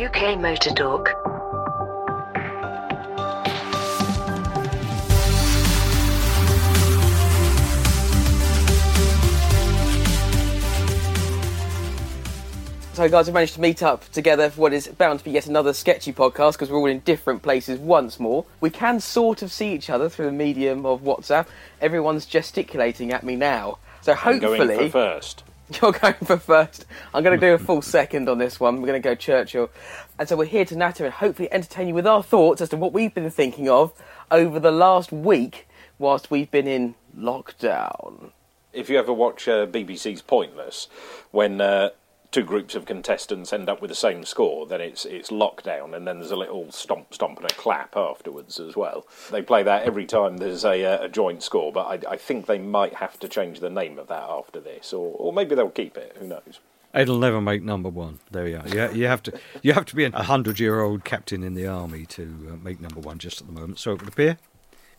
UK Motor Talk. So, guys, we managed to meet up together for what is bound to be yet another sketchy podcast because we're all in different places once more. We can sort of see each other through the medium of WhatsApp. Everyone's gesticulating at me now. So, I'm hopefully. going for first. You're going for first. I'm going to do a full second on this one. We're going to go Churchill. And so we're here to natter and hopefully entertain you with our thoughts as to what we've been thinking of over the last week whilst we've been in lockdown. If you ever watch uh, BBC's Pointless, when uh, two groups of contestants end up with the same score, then it's it's lockdown, and then there's a little stomp, stomp, and a clap afterwards as well. They play that every time there's a, uh, a joint score, but I, I think they might have to change the name of that after this, or, or maybe they'll keep it. Who knows? It'll never make number one. There you are. You, you have to you have to be a hundred-year-old captain in the army to uh, make number one just at the moment. So it would appear.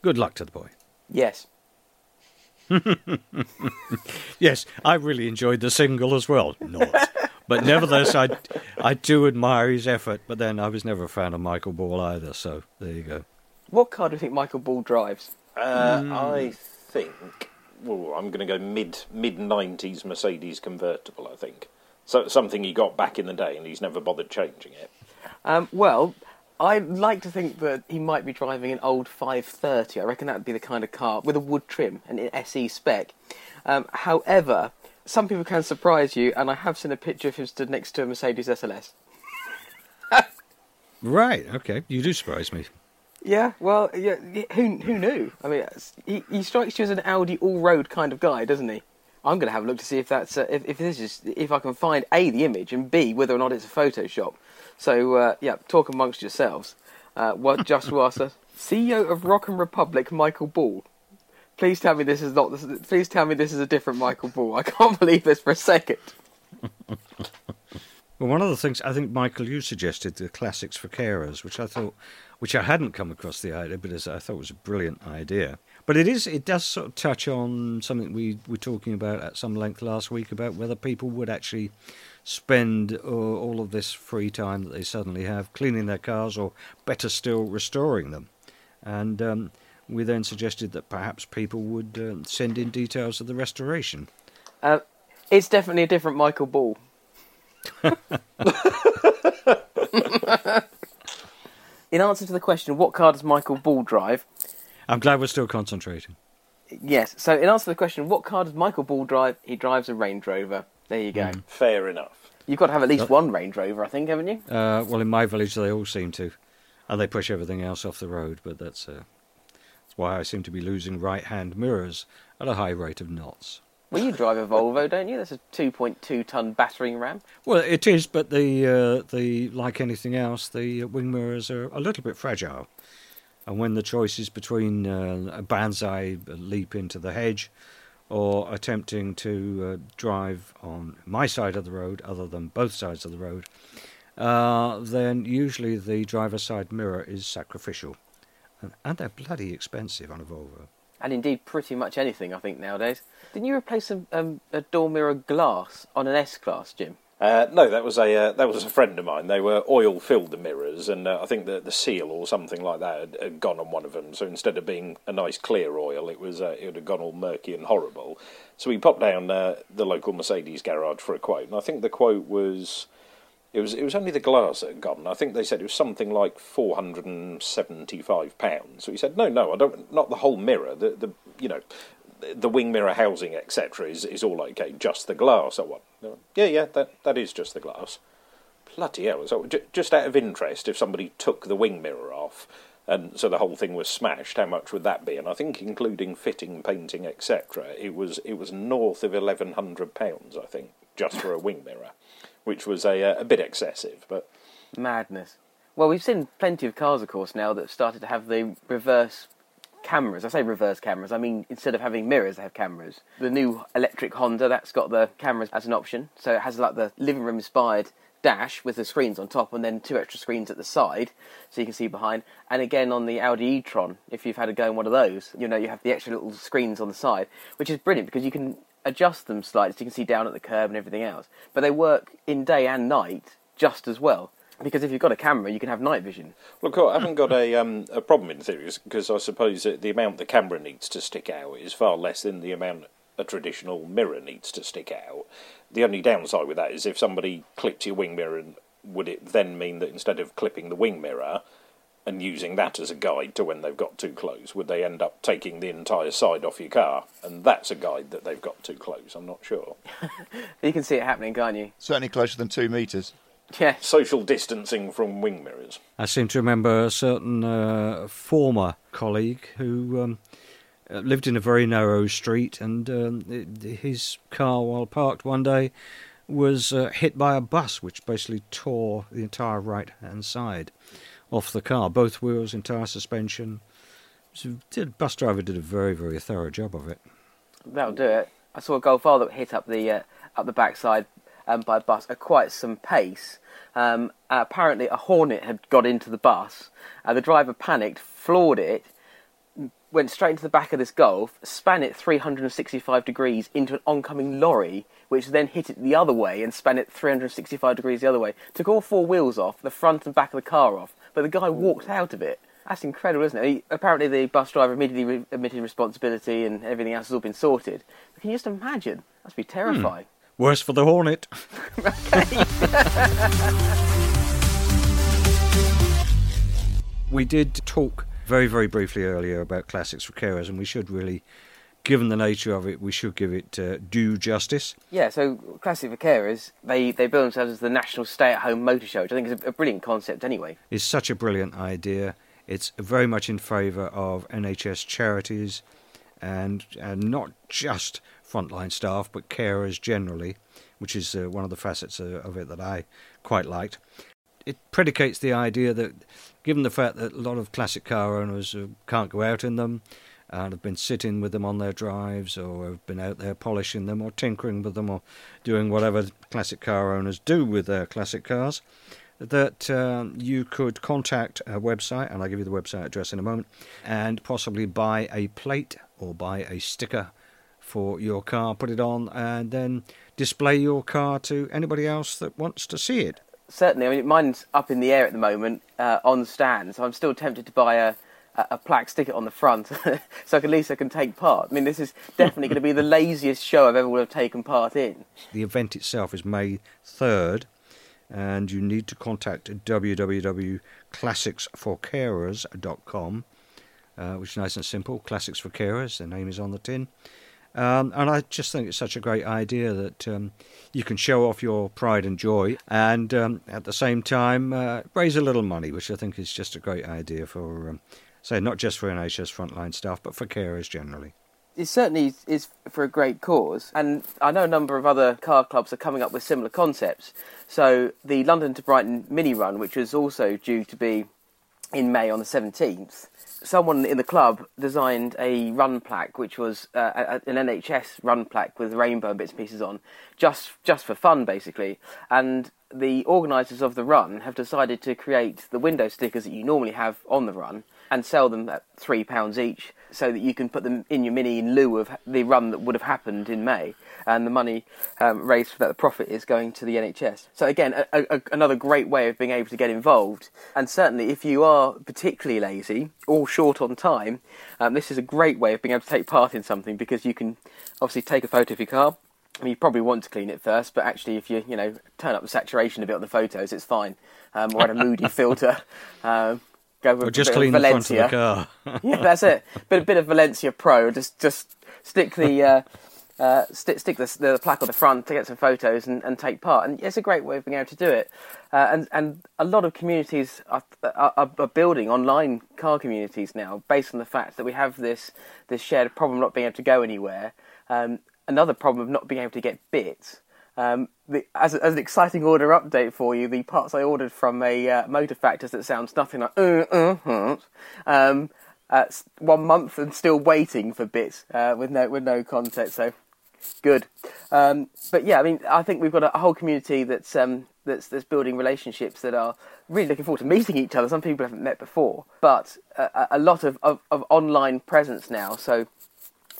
Good luck to the boy. Yes. Yes, I really enjoyed the single as well. Not, but nevertheless, I I do admire his effort. But then I was never a fan of Michael Ball either. So there you go. What car do you think Michael Ball drives? Uh, I think. Well, I'm going to go mid mid nineties Mercedes convertible. I think so. Something he got back in the day, and he's never bothered changing it. Um, well, I'd like to think that he might be driving an old 530. I reckon that would be the kind of car with a wood trim and an SE spec. Um, however, some people can surprise you, and I have seen a picture of him stood next to a Mercedes SLS. Right. Okay. You do surprise me. Yeah, well, yeah, who who knew? I mean, he, he strikes you as an Audi all-road kind of guy, doesn't he? I'm going to have a look to see if that's uh, if, if this is if I can find a the image and b whether or not it's a Photoshop. So uh, yeah, talk amongst yourselves. Uh, what just was us? CEO of Rock and Republic, Michael Ball. Please tell me this is not. This, please tell me this is a different Michael Ball. I can't believe this for a second. Well, one of the things I think, Michael, you suggested the classics for carers, which I thought, which I hadn't come across the idea, but as I thought was a brilliant idea. But it is, it does sort of touch on something we were talking about at some length last week about whether people would actually spend uh, all of this free time that they suddenly have cleaning their cars, or better still, restoring them. And um, we then suggested that perhaps people would uh, send in details of the restoration. Uh, it's definitely a different Michael Ball. In answer to the question, what car does Michael Ball drive? I'm glad we're still concentrating. Yes. So, in answer to the question, what car does Michael Ball drive? He drives a Range Rover. There you go. Fair enough. You've got to have at least one Range Rover, I think, haven't you? Uh, well, in my village, they all seem to, and they push everything else off the road. But that's uh, that's why I seem to be losing right-hand mirrors at a high rate of knots. Well, you drive a Volvo, don't you? That's a 2.2 ton battering ram. Well, it is, but the uh, the like anything else, the uh, wing mirrors are a little bit fragile, and when the choice is between uh, a banzai leap into the hedge, or attempting to uh, drive on my side of the road, other than both sides of the road, uh, then usually the driver's side mirror is sacrificial, and, and they're bloody expensive on a Volvo. And indeed, pretty much anything, I think, nowadays. Didn't you replace a, um, a door mirror glass on an S Class, Jim? Uh, no, that was a uh, that was a friend of mine. They were oil filled the mirrors, and uh, I think the the seal or something like that had, had gone on one of them. So instead of being a nice clear oil, it was uh, it had gone all murky and horrible. So we popped down uh, the local Mercedes garage for a quote, and I think the quote was it was it was only the glass that had gone. I think they said it was something like four hundred and seventy five pounds. So he said, no, no, I don't, not the whole mirror. The the you know the wing mirror housing, etc., is, is all okay. Just the glass. I want. Yeah, yeah, that that is just the glass. Bloody hell! So j- just out of interest, if somebody took the wing mirror off, and so the whole thing was smashed, how much would that be? And I think, including fitting, painting, etc., it was it was north of eleven hundred pounds. I think just for a wing mirror, which was a a bit excessive, but. Madness. Well, we've seen plenty of cars, of course, now that started to have the reverse cameras. I say reverse cameras. I mean, instead of having mirrors, they have cameras. The new electric Honda, that's got the cameras as an option. So it has like the living room inspired dash with the screens on top and then two extra screens at the side so you can see behind. And again on the Audi e-tron, if you've had a go in one of those, you know, you have the extra little screens on the side, which is brilliant because you can adjust them slightly so you can see down at the curb and everything else. But they work in day and night just as well. Because if you've got a camera, you can have night vision. Look, I haven't got a um, a problem in theory because I suppose that the amount the camera needs to stick out is far less than the amount a traditional mirror needs to stick out. The only downside with that is if somebody clipped your wing mirror, and would it then mean that instead of clipping the wing mirror and using that as a guide to when they've got too close, would they end up taking the entire side off your car? And that's a guide that they've got too close. I'm not sure. You can see it happening, can't you? Certainly closer than two metres. Yeah. Social distancing from wing mirrors. I seem to remember a certain uh, former colleague who um, uh, lived in a very narrow street, and um, his car, while parked one day, was uh, hit by a bus, which basically tore the entire right hand side off the car, both wheels, entire suspension. So the bus driver did a very, very thorough job of it. That'll do it. I saw a Golf R that hit up the uh, up the backside um, by a bus at quite some pace. Um, apparently, a Hornet had got into the bus. Uh, the driver panicked, floored it, went straight into the back of this Golf, span it 365 degrees into an oncoming lorry, which then hit it the other way and span it 365 degrees the other way. Took all four wheels off, the front and back of the car off, but the guy walked out of it. That's incredible, isn't it? He, apparently, the bus driver immediately re- admitted responsibility and everything else has all been sorted. But can you just imagine? That'd be terrifying. Worse for the Hornet. we did talk very, very briefly earlier about classics for carers, and we should really, given the nature of it, we should give it uh, due justice. Yeah, so Classic for Carers, they, they bill themselves as the National Stay at Home Motor Show, which I think is a, a brilliant concept anyway. It's such a brilliant idea. It's very much in favour of NHS charities and, and not just frontline staff, but carers generally, which is uh, one of the facets of, of it that I quite liked. It predicates the idea that, given the fact that a lot of classic car owners uh, can't go out in them and have been sitting with them on their drives or have been out there polishing them or tinkering with them or doing whatever classic car owners do with their classic cars, that um, you could contact a website, and I'll give you the website address in a moment, and possibly buy a plate or buy a sticker for your car, put it on, and then display your car to anybody else that wants to see it. Certainly, I mean, mine's up in the air at the moment uh, on stand, so I'm still tempted to buy a, a, plaque, sticker on the front, so at least I can take part. I mean, this is definitely going to be the laziest show I've ever would have taken part in. The event itself is May 3rd, and you need to contact www.classicsforcarers.com, uh, which is nice and simple. Classics for Carers, the name is on the tin. Um, and I just think it's such a great idea that um, you can show off your pride and joy and um, at the same time uh, raise a little money, which I think is just a great idea for, um, say, not just for NHS frontline staff, but for carers generally. It certainly is for a great cause, and I know a number of other car clubs are coming up with similar concepts. So the London to Brighton mini run, which was also due to be in May on the 17th, someone in the club designed a run plaque, which was uh, an NHS run plaque with rainbow bits and pieces on, just just for fun, basically. And the organisers of the run have decided to create the window stickers that you normally have on the run and sell them at three pounds each, so that you can put them in your mini in lieu of the run that would have happened in May. And the money um, raised for that, the profit is going to the NHS. So again, a, a, another great way of being able to get involved. And certainly, if you are particularly lazy or short on time, um, this is a great way of being able to take part in something because you can obviously take a photo of your car. I mean, you probably want to clean it first, but actually, if you you know turn up the saturation a bit on the photos, it's fine. Um, or add a moody filter. Um, go with Or just clean the front of Valencia the car. yeah, that's it. Bit a bit of Valencia Pro. Just just stick the uh, uh, stick stick the, the plaque on the front to get some photos and, and take part. And it's a great way of being able to do it. Uh, and and a lot of communities are, are, are building online car communities now, based on the fact that we have this this shared problem of not being able to go anywhere. Um, another problem of not being able to get bits. Um, the, as, as an exciting order update for you, the parts I ordered from a uh, motor factors that sounds nothing like uh, uh, um, uh, one month and still waiting for bits uh, with no with no content. So good. Um, but yeah, I mean, I think we've got a, whole community that's um, that's that's building relationships that are really looking forward to meeting each other. Some people haven't met before, but a, a- a lot of, of, of online presence now. So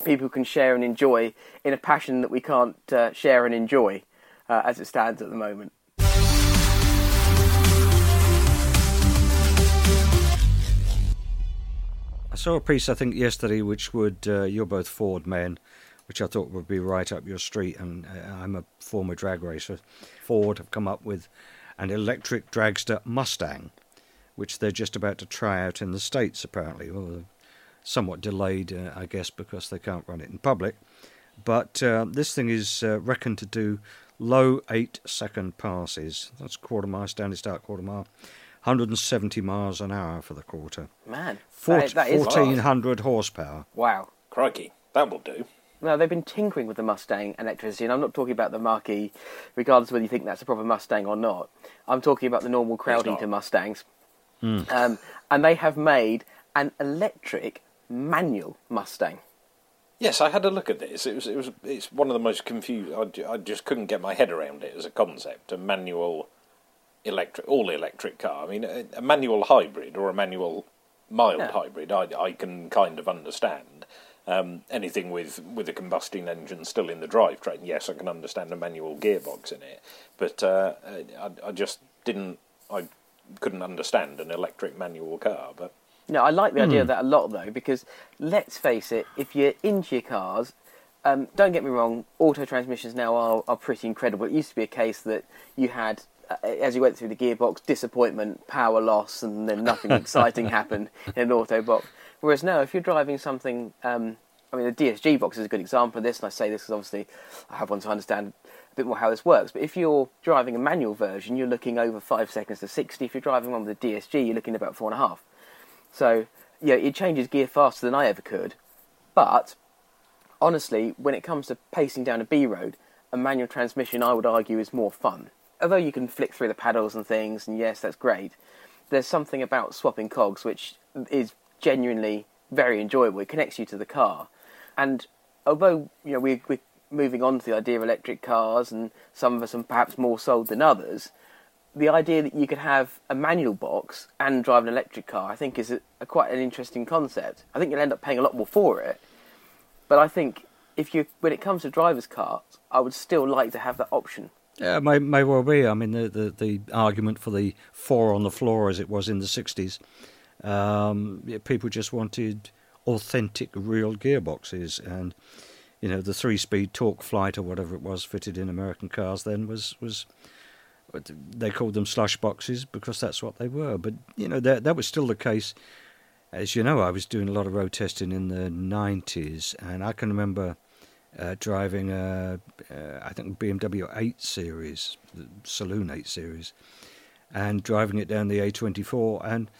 people can share and enjoy in a passion that we can't uh, share and enjoy uh, as it stands at the moment. I saw a piece I think yesterday which would uh, you're both Ford men, which I thought would be right up your street, and uh, I'm a former drag racer. Ford have come up with an electric dragster Mustang, which they're just about to try out in the states apparently. Well, somewhat delayed, uh, I guess, because they can't run it in public. But uh, this thing is uh, reckoned to do low eight second passes. That's quarter mile, standard start quarter mile. 170 miles an hour for the quarter. Man, Four, that, that is 1400 horsepower. wow. Crikey, that will do. No, they've been tinkering with the Mustang electricity, and I'm not talking about the Mach-E, regardless of whether you think that's a proper Mustang or not. I'm talking about the normal crowd not. eater Mustangs. Um, and they have made an electric manual Mustang. Yes, I had a look at this. It was it was it's one of the most confused. I, I just couldn't get my head around it as a concept. A manual electric, all electric car. I mean, a, a manual hybrid or a manual mild Yeah. hybrid. I, I can kind of understand. Um, anything with with a combusting engine still in the drivetrain, yes, I can understand a manual gearbox in it. But uh, I, I just didn't. I couldn't understand an electric manual car. But No, I like the idea of that a lot though, because let's face it, if you're into your cars, um, don't get me wrong, auto transmissions now are, are pretty incredible. It used to be a case that you had, uh, as you went through the gearbox, disappointment, power loss, and then nothing exciting happened in an auto box. Whereas now, if you're driving something, um, I mean, the DSG box is a good example of this, and I say this because obviously I have one to understand a bit more how this works. But if you're driving a manual version, you're looking over five seconds to 60. If you're driving one with a DSG, you're looking about four and a half. So, yeah, it changes gear faster than I ever could. But, honestly, when it comes to pacing down a B road, a manual transmission, I would argue, is more fun. Although you can flick through the paddles and things, and yes, that's great, there's something about swapping cogs which is genuinely very enjoyable. It connects you to the car. And although, you know, we, we're moving on to the idea of electric cars, and some of us are perhaps more sold than others, the idea that you could have a manual box and drive an electric car, I think, is a, a quite an interesting concept. I think you'll end up paying a lot more for it, but I think if you, when it comes to drivers' cars, I would still like to have that option. Yeah, may may well be. I mean, the, the, the argument for the four on the floor, as it was in the '60s, um, people just wanted authentic, real gearboxes, and you know, the three-speed TorqueFlite or whatever it was fitted in American cars then was was they called them slush boxes because that's what they were. But you know, that that was still the case. As you know, I was doing a lot of road testing in the '90s, and I can remember uh, driving a, uh, I think BMW 8 Series, Saloon 8 Series, and driving it down the A24, and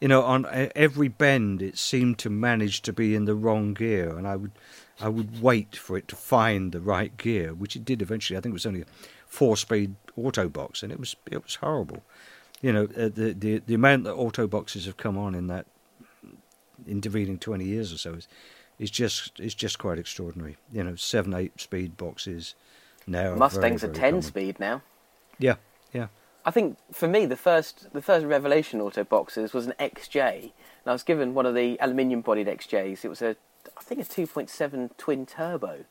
you know, on every bend, it seemed to manage to be in the wrong gear, and I would, I would wait for it to find the right gear, which it did eventually. I think it was only a four-speed auto box, and it was it was horrible. You know, uh, the the the amount that auto boxes have come on in that intervening 20 years or so is, is just is just quite extraordinary. You know, seven, eight speed boxes now. Mustangs very, are ten common. speed now. Yeah, yeah. I think for me the first the first Revelation auto boxes was an XJ, and I was given one of the aluminium bodied XJs. It was a I think a 2.7 twin turbo,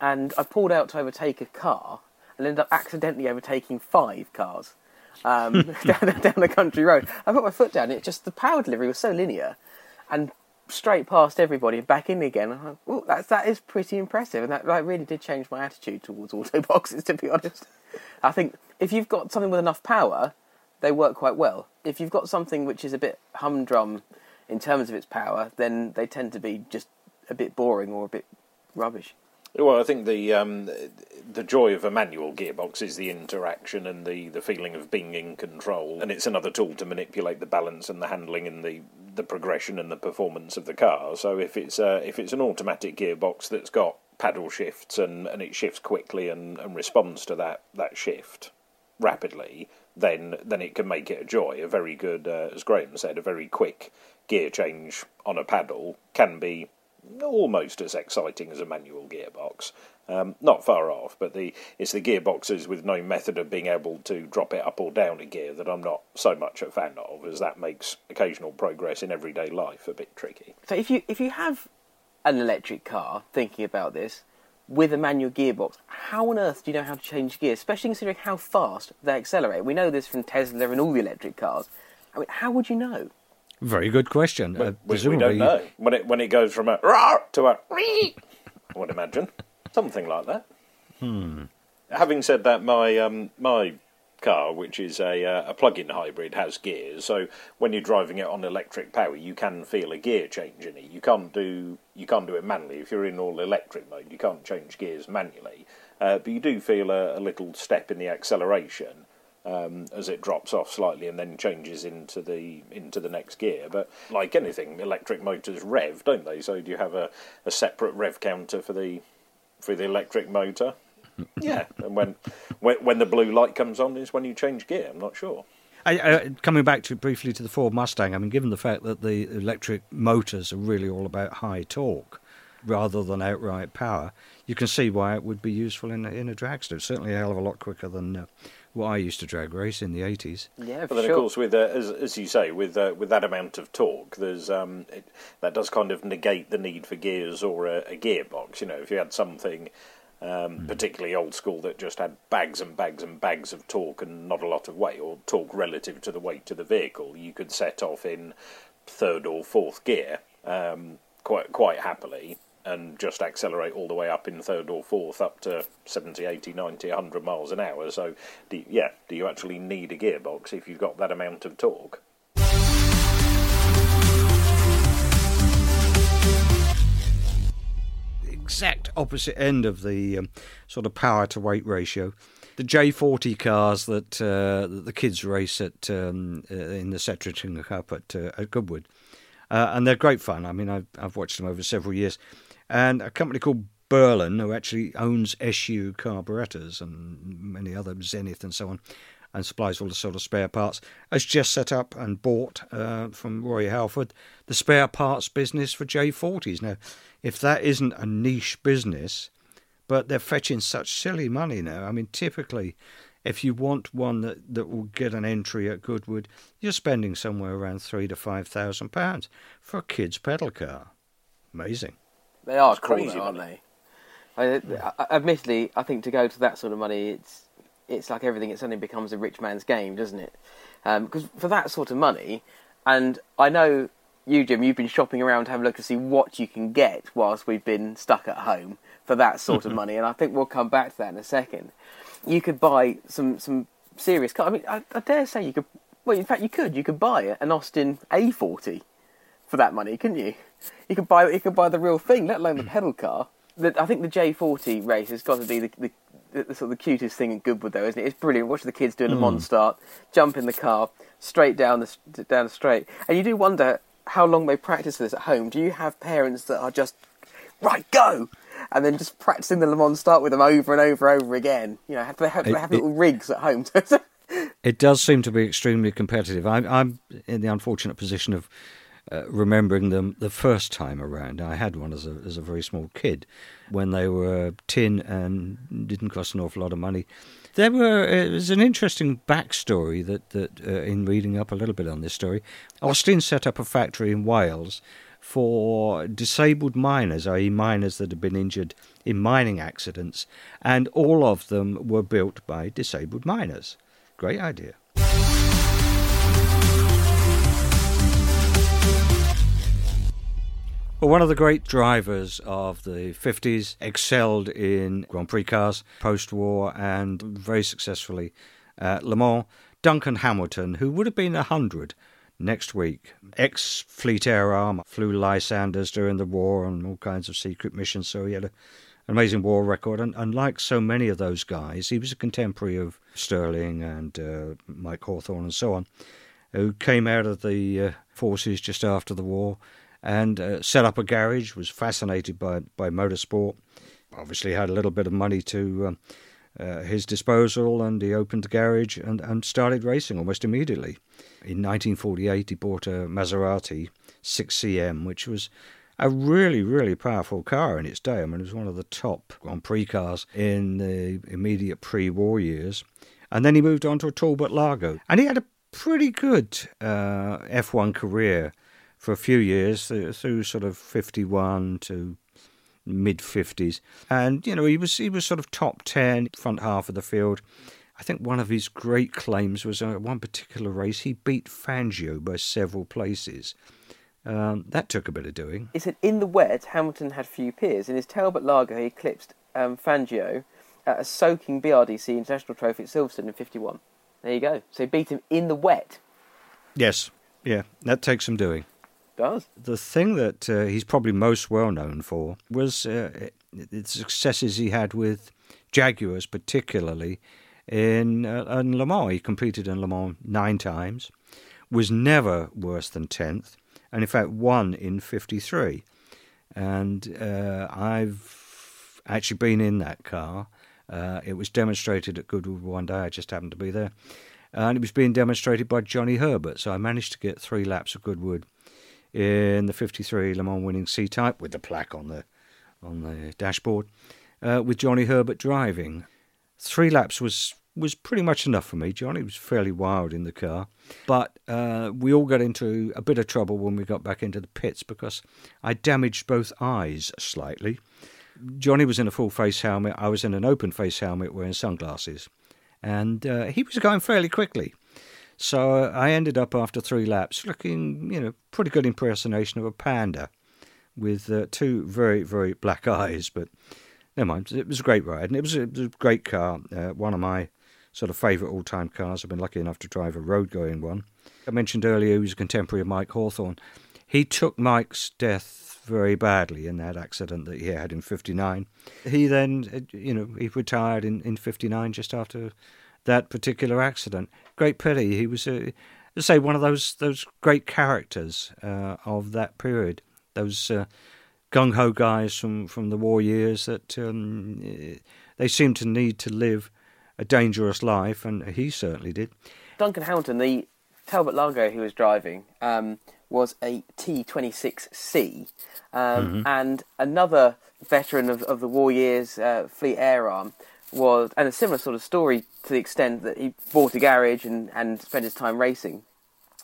and I pulled out to overtake a car and ended up accidentally overtaking five cars um, down, down the country road. I put my foot down. It just the power delivery was so linear, and straight past everybody and back in again. I'm like, "Ooh, that's that is pretty impressive, and that, that really did change my attitude towards auto boxes. To be honest, I think if you've got something with enough power, they work quite well. If you've got something which is a bit humdrum in terms of its power, then they tend to be just a bit boring or a bit rubbish. Well, I think the um, the joy of a manual gearbox is the interaction and the, the feeling of being in control, and it's another tool to manipulate the balance and the handling and the, the progression and the performance of the car. So if it's uh, if it's an automatic gearbox that's got paddle shifts and, and it shifts quickly and, and responds to that, that shift rapidly, then then it can make it a joy. A very good, uh, as Graham said, a very quick gear change on a paddle can be almost as exciting as a manual gearbox. Um, not far off, but the it's the gearboxes with no method of being able to drop it up or down a gear that I'm not so much a fan of, as that makes occasional progress in everyday life a bit tricky. So if you if you have an electric car, thinking about this, with a manual gearbox, how on earth do you know how to change gears? Especially considering how fast they accelerate. We know this from Tesla and all the electric cars. I mean, how would you know? Very good question. We, Uh, we, we don't know when it when it goes from a "Rawr" to a "Ree," I would imagine something like that. Hmm. Having said that, my um, my car, which is a uh, a plug-in hybrid, has gears. So when you're driving it on electric power, you can feel a gear change in it. You can't do you can't do it manually if you're in all electric mode. You can't change gears manually, uh, but you do feel a, a little step in the acceleration um, as it drops off slightly and then changes into the into the next gear. But like anything, electric motors rev, don't they? So do you have a, a separate rev counter for the for the electric motor? yeah, and when, when when the blue light comes on is when you change gear. I'm not sure. I, uh, coming back to briefly to the Ford Mustang, I mean, given the fact that the electric motors are really all about high torque rather than outright power, you can see why it would be useful in a, in a dragster. It's certainly a hell of a lot quicker than uh, what I used to drag race in the 80s. Yeah, But then, sure. of course, with uh, as, as you say, with uh, with that amount of torque, there's um, it, that does kind of negate the need for gears or a, a gearbox. You know, if you had something um, particularly old school that just had bags and bags and bags of torque and not a lot of weight, or torque relative to the weight of the vehicle, you could set off in third or fourth gear um, quite quite happily. And just accelerate all the way up in third or fourth, up to 70, 80, 90, 100 miles an hour. So, do yeah, do you actually need a gearbox if you've got that amount of torque? exact opposite end of the um, sort of power to weight ratio. The J40 cars that, uh, that the kids race at um, uh, in the Settrington Cup at, uh, at Goodwood, uh, and they're great fun. I mean, I've, I've watched them over several years, and a company called Burlen, who actually owns SU carburetors and many other Zenith and so on, and supplies all the sort of spare parts, has just set up and bought uh, from Roy Halford the spare parts business for J40s. Now, if that isn't a niche business, but they're fetching such silly money now. I mean, typically, if you want one that, that will get an entry at Goodwood, you're spending somewhere around three to five thousand pounds for a kid's pedal car. Amazing. They are cool, crazy aren't money. they? I, I, admittedly, I think to go to that sort of money, it's it's like everything. It suddenly becomes a rich man's game, doesn't it? Um, because for that sort of money, and I know you, Jim, you've been shopping around to have a look to see what you can get whilst we've been stuck at home for that sort of money, and I think we'll come back to that in a second. You could buy some some serious car. I mean, I, I dare say you could. Well, in fact, you could. You could buy an Austin A40 for that money, couldn't you? You could buy you could buy the real thing, let alone the hmm. pedal car. The, I think the J40 race has got to be the, the, the, sort of the cutest thing in Goodwood, though, isn't it? It's brilliant. Watch the kids doing a hmm. Monstart, jump in the car, straight down the down the straight, and you do wonder how long they practice for this at home. Do you have parents that are just right go? And then just practicing the Le Mans start with them over and over and over again. You know, have, they have, they have it- little rigs at home. It does seem to be extremely competitive. I'm, I'm in the unfortunate position of uh, remembering them the first time around. I had one as a as a very small kid when they were tin and didn't cost an awful lot of money. There were it was an interesting backstory that that uh, in reading up a little bit on this story, Austin set up a factory in Wales for disabled miners, i.e., miners that had been injured in mining accidents, and all of them were built by disabled miners. Great idea. Well, one of the great drivers of the 50s excelled in Grand Prix cars post war and very successfully at Le Mans. Duncan Hamilton, who would have been 100 next week, ex Fleet Air Arm, flew Lysanders during the war on all kinds of secret missions, so he had a, an amazing war record. And, and like so many of those guys, he was a contemporary of Stirling and uh, Mike Hawthorn and so on, who came out of the uh, forces just after the war and uh, set up a garage, was fascinated by, by motorsport, obviously had a little bit of money to um, uh, his disposal, and he opened the garage and, and started racing almost immediately. In 1948, he bought a Maserati 6CM, which was a really, really powerful car in its day. I mean, it was one of the top Grand Prix cars in the immediate pre war years. And then he moved on to a Talbot Lago. And he had a pretty good uh, F1 career for a few years, through, through sort of 51 to mid 50s. And, you know, he was, he was sort of top 10, front half of the field. I think one of his great claims was uh, one particular race he beat Fangio by several places. Um, that took a bit of doing. He said in the wet, Hamilton had few peers. In his Talbot Lago, he eclipsed um, Fangio at a soaking BRDC International Trophy at Silverstone in 51. There you go. So he beat him in the wet. Yes, yeah, that takes some doing. Does. The thing that uh, he's probably most well known for was uh, the successes he had with Jaguars, particularly in, uh, in Le Mans. He competed in Le Mans nine times, was never worse than 10th, and in fact won in 53. And uh, I've actually been in that car. Uh, it was demonstrated at Goodwood one day. I just happened to be there. And it was being demonstrated by Johnny Herbert. So I managed to get three laps of Goodwood in the 53 Le Mans winning C type with the plaque on the on the dashboard uh, with Johnny Herbert driving. Three laps was was pretty much enough for me. Johnny was fairly wild in the car, but uh, we all got into a bit of trouble when we got back into the pits because I damaged both eyes slightly. Johnny was in a full face helmet. I was in an open face helmet wearing sunglasses, and uh, he was going fairly quickly. So uh, I ended up after three laps looking, you know, pretty good impersonation of a panda with uh, two very, very black eyes. But never mind, it was a great ride and it was a, it was a great car. Uh, one of my sort of favourite all time cars. I've been lucky enough to drive a road going one. I mentioned earlier he was a contemporary of Mike Hawthorn. He took Mike's death very badly in that accident that he had in 59. He then, uh, you know, he retired in, in 59 just after that particular accident. Great pity. He was, uh, say, one of those those great characters uh, of that period. Those uh, gung ho guys from, from the war years that um, they seemed to need to live a dangerous life, and he certainly did. Duncan Hamilton, the Talbot Lago he was driving, um, was a T26C, um, mm-hmm. and another veteran of, of the war years, uh, Fleet Air Arm, was, and a similar sort of story to the extent that he bought a garage and, and spent his time racing.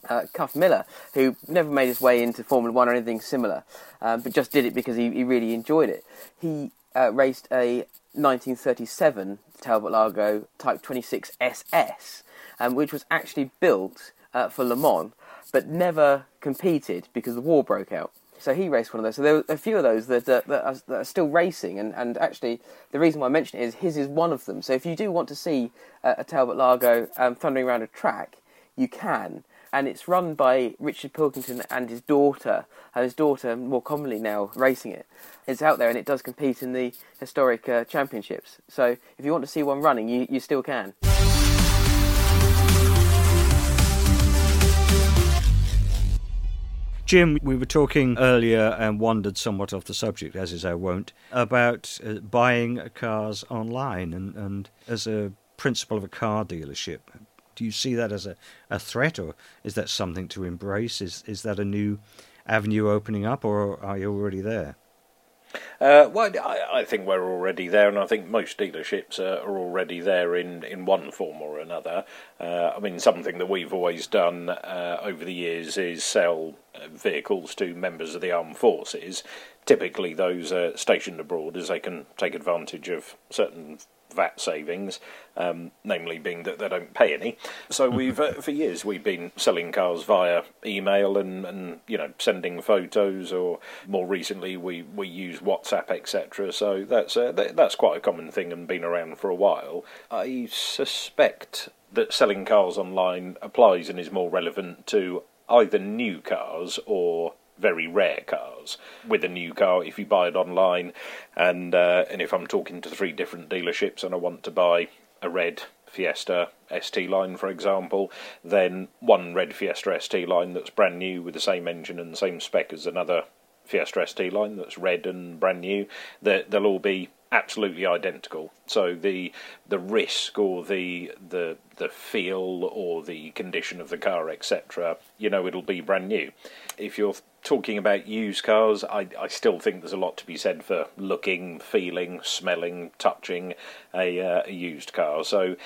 Uh, Cuff Miller, who never made his way into Formula One or anything similar, um, but just did it because he, he really enjoyed it. He uh, raced a 1937 Talbot Lago Type 26 SS, um, which was actually built uh, for Le Mans, but never competed because the war broke out. So he raced one of those. So there were a few of those that, uh, that, are, that are, still racing, and, and actually the reason why I mention it is his is one of them. So if you do want to see uh, a Talbot Lago um, thundering around a track, you can. And it's run by Richard Pilkington and his daughter, and his daughter more commonly now racing it. It's out there and it does compete in the historic uh, championships. So if you want to see one running, you, you still can. Jim, we were talking earlier and wandered somewhat off the subject, as is our wont, about uh, buying cars online and, and as a principle of a car dealership. Do you see that as a, a threat or is that something to embrace? Is, is that a new avenue opening up or are you already there? Uh, well, I, I, think we're already there, and I think most dealerships are already there in, in one form or another. Uh, I mean, something that we've always done uh, over the years is sell uh, vehicles to members of the armed forces. Typically, those are stationed abroad as they can take advantage of certain VAT savings, um, namely being that they don't pay any. So we've uh, for years we've been selling cars via email and, and you know sending photos, or more recently we, we use WhatsApp etc. So that's uh, that's quite a common thing and been around for a while. I suspect that selling cars online applies and is more relevant to either new cars or very rare cars. With a new car, if you buy it online, and uh, and if I'm talking to three different dealerships and I want to buy a red Fiesta ST line, for example, then one red Fiesta ST line that's brand new with the same engine and the same spec as another Fiesta ST line that's red and brand new, they'll all be absolutely identical. So the the risk or the the the feel or the condition of the car, etc., you know, it'll be brand new. If you're talking about used cars, I, I still think there's a lot to be said for looking, feeling, smelling, touching a, uh, a used car. So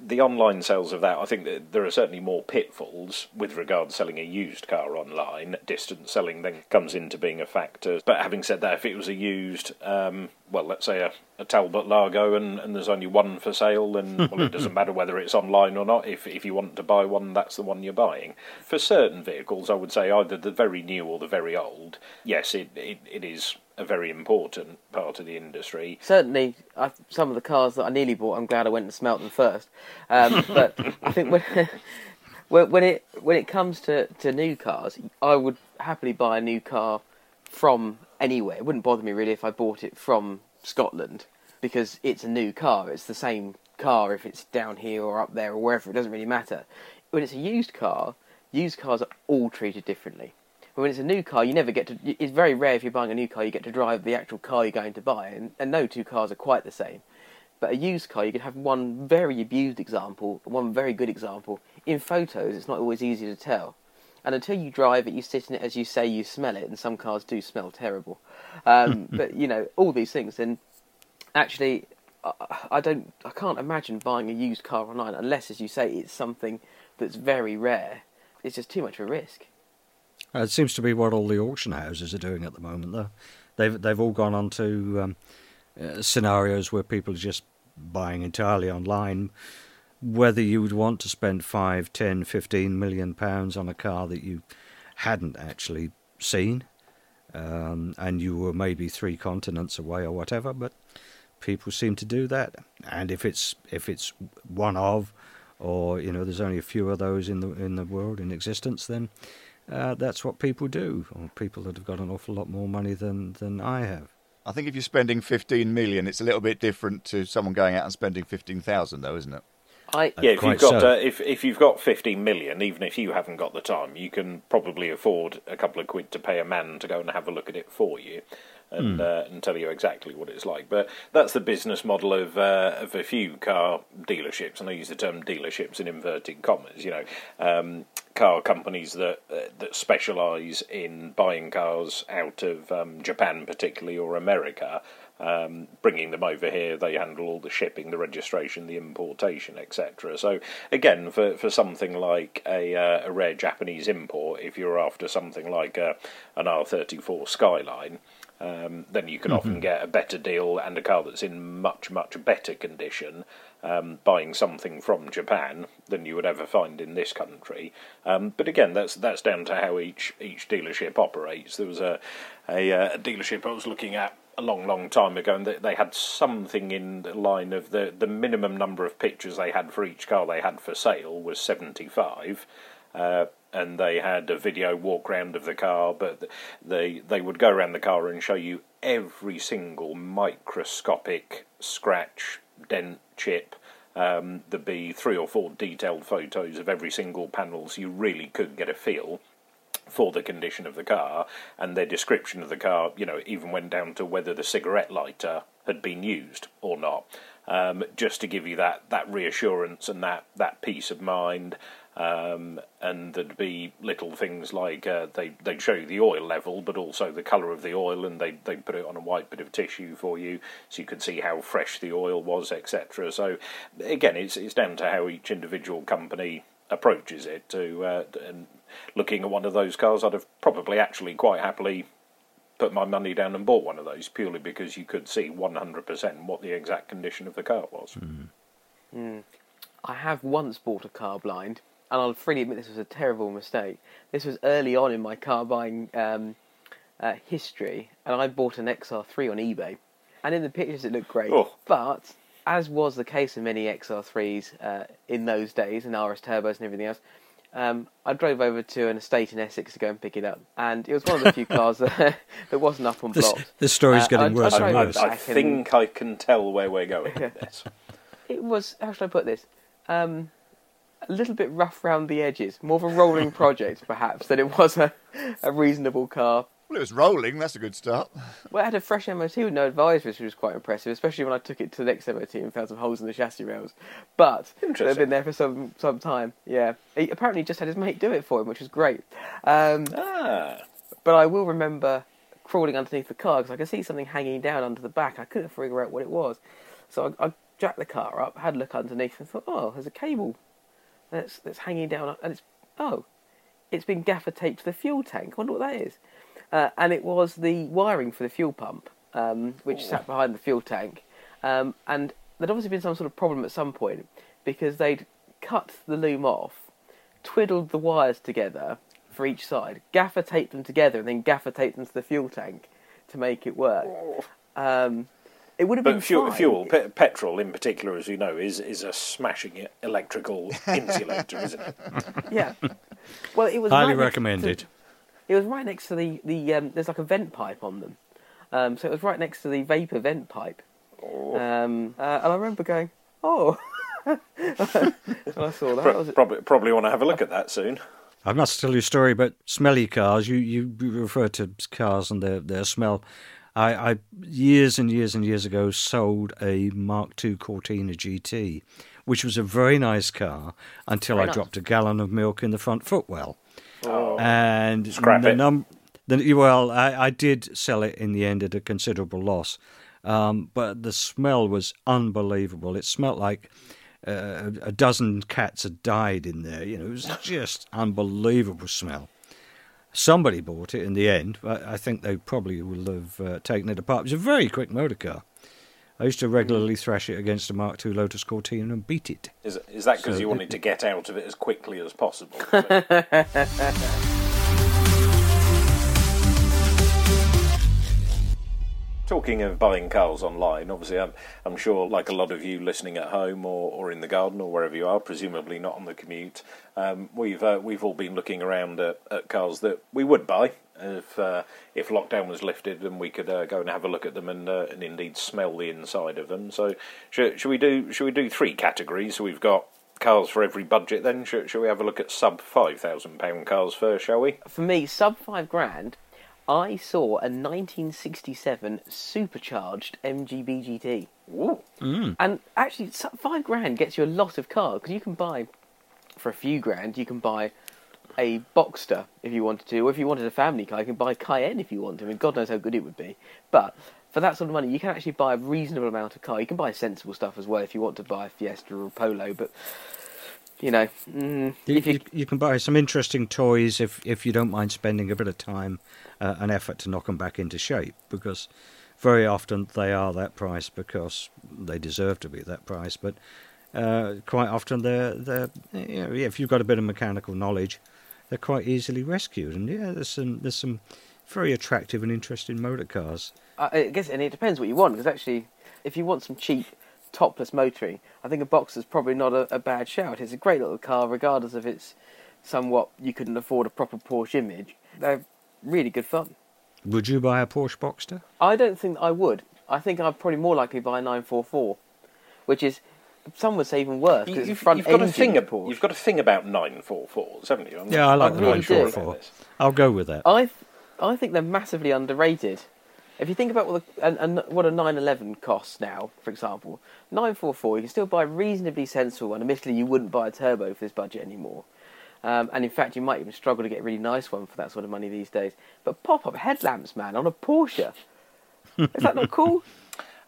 the online sales of that, I think that there are certainly more pitfalls with regard to selling a used car online. Distance selling then comes into being a factor. But having said that, if it was a used, um, well, let's say a, a Talbot Lago and, and there's only one for sale, then well, it doesn't matter whether it's online or not. If if you want to buy one, that's the one you're buying. For certain vehicles, I would say either the very new or the very old. Yes, it, it, it is a very important part of the industry. Certainly, I, some of the cars that I nearly bought, I'm glad I went and smelt them first. Um, but I think when, when when it when it comes to, to new cars, I would happily buy a new car from anywhere. It wouldn't bother me really if I bought it from Scotland because it's a new car. It's the same car if it's down here or up there or wherever. It doesn't really matter. When it's a used car, used cars are all treated differently. But when it's a new car, you never get to. It's very rare if you're buying a new car, you get to drive the actual car you're going to buy, and, and no two cars are quite the same. But a used car, you could have one very abused example, one very good example. In photos, it's not always easy to tell. And until you drive it, you sit in it as you say, you smell it, and some cars do smell terrible. Um, but you know all these things, and actually, I, I don't, I can't imagine buying a used car online unless, as you say, it's something that's very rare. It's just too much of a risk. Uh, it seems to be what all the auction houses are doing at the moment, though. They've they've all gone on to um, uh, scenarios where people are just buying entirely online. Whether you would want to spend five, ten, fifteen million pounds on a car that you hadn't actually seen, um, and you were maybe three continents away or whatever, but people seem to do that. And if it's if it's one of, or you know, there's only a few of those in the in the world in existence, then uh, that's what people do, or people that have got an awful lot more money than, than I have. I think if you're spending 15 million, it's a little bit different to someone going out and spending 15,000, though, isn't it? I, Yeah, if you've got so. uh, if if you've got fifteen million, even if you haven't got the time, you can probably afford a couple of quid to pay a man to go and have a look at it for you, and uh, and tell you exactly what it's like. But that's the business model of uh, of a few car dealerships, and I use the term dealerships in inverted commas. You know, um, car companies that uh, that specialise in buying cars out of um, Japan, particularly or America, um, bringing them over here. They handle all the shipping, the registration, the importation, etc. So again, for for something like a uh, a rare Japanese import, if you're after something like a, an R34 Skyline. Um, then you can often get a better deal and a car that's in much, much better condition um, buying something from Japan than you would ever find in this country. Um, but again, that's that's down to how each each dealership operates. There was a a, uh, a dealership I was looking at a long, long time ago, and they, they had something in the line of the the minimum number of pictures they had for each car they had for sale was seventy five. Uh, and they had a video walk round of the car, but they they would go around the car and show you every single microscopic scratch, dent, chip. Um, there'd be three or four detailed photos of every single panel, so you really could get a feel for the condition of the car, and their description of the car, you know, even went down to whether the cigarette lighter had been used or not, um, just to give you that, that reassurance and that, that peace of mind. Um, and there'd be little things like uh, they they'd show you the oil level, but also the colour of the oil, and they they put it on a white bit of tissue for you, so you could see how fresh the oil was, etc. So again, it's it's down to how each individual company approaches it. To uh, and looking at one of those cars, I'd have probably actually quite happily put my money down and bought one of those purely because you could see 100% what the exact condition of the car was. I have once bought a car blind, and I'll freely admit this was a terrible mistake. This was early on in my car buying um, uh, history, and I bought an XR3 on eBay. And in the pictures, it looked great, Oh. but as was the case in many XR3s uh, in those days, and RS turbos and everything else, um, I drove over to an estate in Essex to go and pick it up, and it was one of the few cars that, that wasn't up on This, blocks. this story's Uh, getting I- worse I and worse. back I and- think I can tell where we're going with this. it was how should I put this? Um, a little bit rough round the edges, more of a rolling project perhaps than it was a, a reasonable car. Well, it was rolling. That's a good start. Well, it had a fresh MOT with no advisories, which was quite impressive, especially when I took it to the next MOT and found some holes in the chassis rails. But they've been there for some some time. Yeah, he apparently just had his mate do it for him, which was great. Um, Ah, but I will remember crawling underneath the car because I could see something hanging down under the back. I couldn't figure out what it was. So I, I jacked the car up, had a look underneath, and thought, oh, there's a cable that's that's hanging down, and it's oh, it's been gaffer taped to the fuel tank. I wonder what that is. Uh, and it was the wiring for the fuel pump, um, which sat behind the fuel tank. Um, and there'd obviously been some sort of problem at some point because they'd cut the loom off, twiddled the wires together for each side, gaffer taped them together, and then gaffer taped them to the fuel tank to make it work. Um, it would have been But fuel, fine. fuel pe- petrol in particular, as you know, is, is a smashing electrical insulator, isn't it? Yeah. Well, it was Highly right next to- recommended. It was right next to the the um, there's like a vent pipe on them, um, so it was right next to the vapor vent pipe. Um, uh, and I remember going, oh, I saw that. Pro- was, probably, probably want to have a look at that soon. I must tell you a story about smelly cars. You you refer to cars and their their smell. I, I years and years and years ago sold a Mark II Cortina GT, which was a very nice car until Very I nice. dropped a gallon of milk in the front footwell. and Scrap the it. num- the, well, I, I did sell it in the end at a considerable loss, um, but the smell was unbelievable. It smelt like uh, a dozen cats had died in there. You know, it was just unbelievable smell. Somebody bought it in the end. but I think they probably will have uh, taken it apart. It was a very quick motor car. I used to regularly thrash it against a Mark II Lotus Cortina and beat it. Is, is that because So you it- wanted to get out of it as quickly as possible? Talking of buying cars online, obviously, I'm, I'm sure, like a lot of you listening at home or, or in the garden or wherever you are, presumably not on the commute, um, we've uh, we've all been looking around at, at cars that we would buy if uh, if lockdown was lifted and we could uh, go and have a look at them and uh, and indeed smell the inside of them. So, should, should we do should we do three categories? So we've got cars for every budget. Then, should, should we have a look at sub five thousand pound cars first? Shall we? for me, sub five grand. I saw a 1967 supercharged MGB GT. Ooh. Mm. And actually, five grand gets you a lot of car because you can buy, for a few grand, you can buy a Boxster if you wanted to, or if you wanted a family car, you can buy a Cayenne if you want to. I mean, God knows how good it would be. But for that sort of money, you can actually buy a reasonable amount of car. You can buy sensible stuff as well if you want to buy a Fiesta or a Polo. But you know, mm, You, if you, you, you can buy some interesting toys if, if you don't mind spending a bit of time uh, and effort to knock them back into shape because very often they are that price because they deserve to be that price. But uh, quite often they're, they're you know, if you've got a bit of mechanical knowledge, they're quite easily rescued. And yeah, there's some there's some very attractive and interesting motor cars. I I guess, and it depends what you want. Because actually, if you want some cheap topless motoring, I think a Boxster's probably not a, a bad shout. It's a great little car, regardless of it's somewhat you couldn't afford a proper Porsche image. They're really good fun. Would you buy a Porsche Boxster? I don't think I would. I think I'd probably more likely buy a 944, which is some would say even worse because you've front got a engine thing. ab- Porsche. You've got a thing about nine four fours, haven't you? I'm Yeah, I like I'm the not really sure do. about 944. I'll go with that. I th- I think they're massively underrated. If you think about what, the, and, and what a 911 costs now, for example, 944, you can still buy a reasonably sensible one. Admittedly, you wouldn't buy a turbo for this budget anymore. Um, and in fact, you might even struggle to get a really nice one for that sort of money these days. But pop-up headlamps, man, on a Porsche. Is that not cool?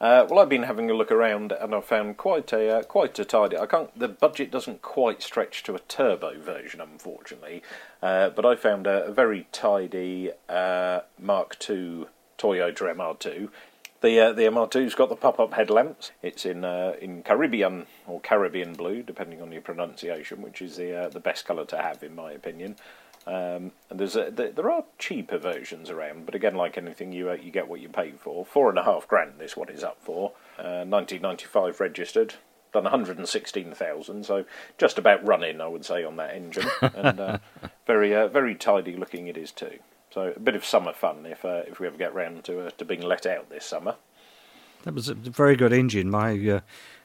Uh, well, I've been having a look around, and I've found quite a uh, quite a tidy. I can't. The budget doesn't quite stretch to a turbo version, unfortunately. Uh, but I found a, a very tidy uh, Mark II Toyota MR2. The uh, the MR2's got the pop-up headlamps. It's in uh, in Caribbean or Caribbean blue, depending on your pronunciation, which is the uh, the best colour to have, in my opinion. Um, and there's a, there, there are cheaper versions around, but again, like anything, you uh, you get what you pay for. Four and a half grand. This one is up for. Uh, 1995 registered. Done 116,000, so just about running, I would say, on that engine, and uh, very uh, very tidy looking it is too. So a bit of summer fun if uh, if we ever get round to uh, to being let out this summer. That was a very good engine. My uh,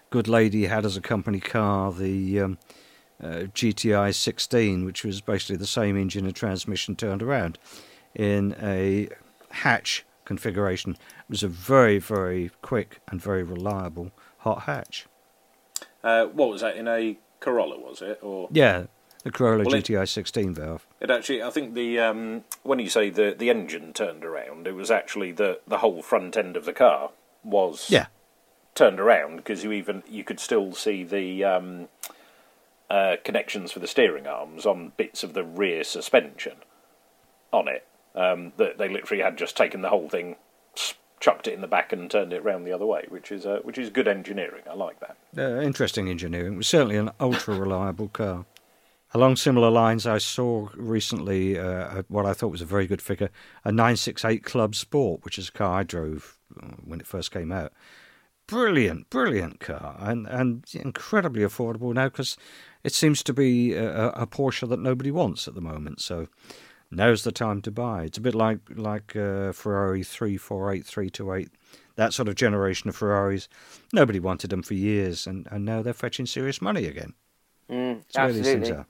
good lady had as a company car the um, uh, GTI 16, which was basically the same engine and transmission turned around in a hatch configuration. It was a very, very quick and very reliable hot hatch. Uh, what was that in a Corolla? Was it or Yeah, the Corolla Well, it- GTI 16 valve. It actually, I think the um, when you say the the engine turned around, it was actually the the whole front end of the car was Yeah, turned around because you even you could still see the um, uh, connections for the steering arms on bits of the rear suspension on it. Um, that they literally had just taken the whole thing, chucked it in the back, and turned it round the other way, which is uh, which is good engineering. I like that. Uh, interesting engineering. It was certainly an ultra reliable car. Along similar lines, I saw recently uh, what I thought was a very good figure a 968 Club Sport, which is a car I drove uh, when it first came out. Brilliant, brilliant car, and, and incredibly affordable now because it seems to be a, a, Porsche that nobody wants at the moment. So now's the time to buy. It's a bit like like uh, Ferrari 348, 328, that sort of generation of Ferraris. Nobody wanted them for years, and, and now they're fetching serious money again. Mm, absolutely.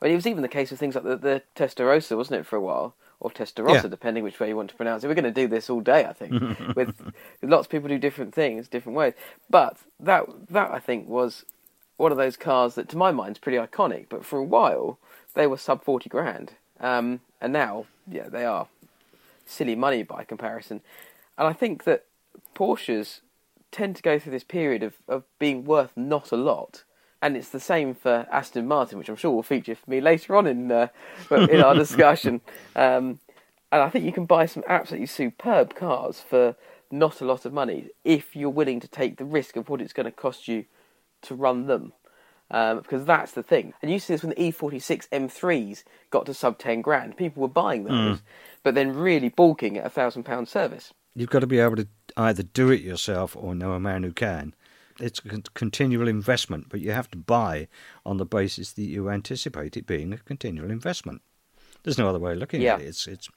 I mean, it was even the case with things like the, the Testarossa, wasn't it, for a while? Or Testarossa, yeah. depending which way you want to pronounce it. We're going to do this all day, I think. with lots of people do different things, different ways. But that that I think was one of those cars that, to my mind, is pretty iconic. But for a while, they were sub forty grand, um, and now, yeah, they are silly money by comparison. And I think that Porsches tend to go through this period of, of being worth not a lot and it's the same for Aston Martin, which I'm sure will feature for me later on in uh, in our discussion. Um, and I think you can buy some absolutely superb cars for not a lot of money if you're willing to take the risk of what it's going to cost you to run them. Um, because that's the thing. And you see this when the E46 M3s got to sub 10 grand. People were buying those, mm. but then really balking at a thousand pound service. You've got to be able to either do it yourself or know a man who can it's a continual investment, but you have to buy on the basis that you anticipate it being a continual investment. There's no other way of looking yeah. at it. It's it's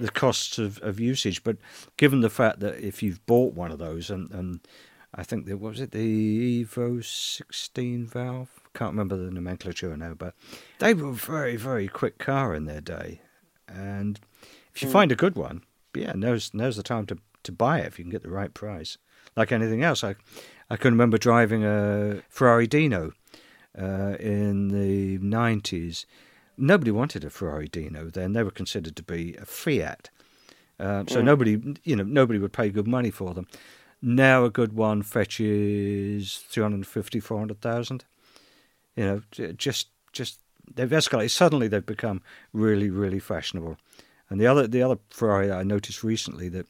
the costs of, of usage. But given the fact that if you've bought one of those, and, and I think there was it the Evo 16 valve, can't remember the nomenclature now, but they were a very very quick car in their day, and if you mm. find a good one, yeah, now's now's the time to to buy it if you can get the right price. Like anything else, I I can remember driving a Ferrari Dino uh, in the 90s. Nobody wanted a Ferrari Dino then. They were considered to be a Fiat. Uh, so mm. nobody, you know, nobody would pay good money for them. Now a good one fetches 350, 400,000. You know, just, just, they've escalated. Suddenly they've become really, really fashionable. And the other the other Ferrari I noticed recently that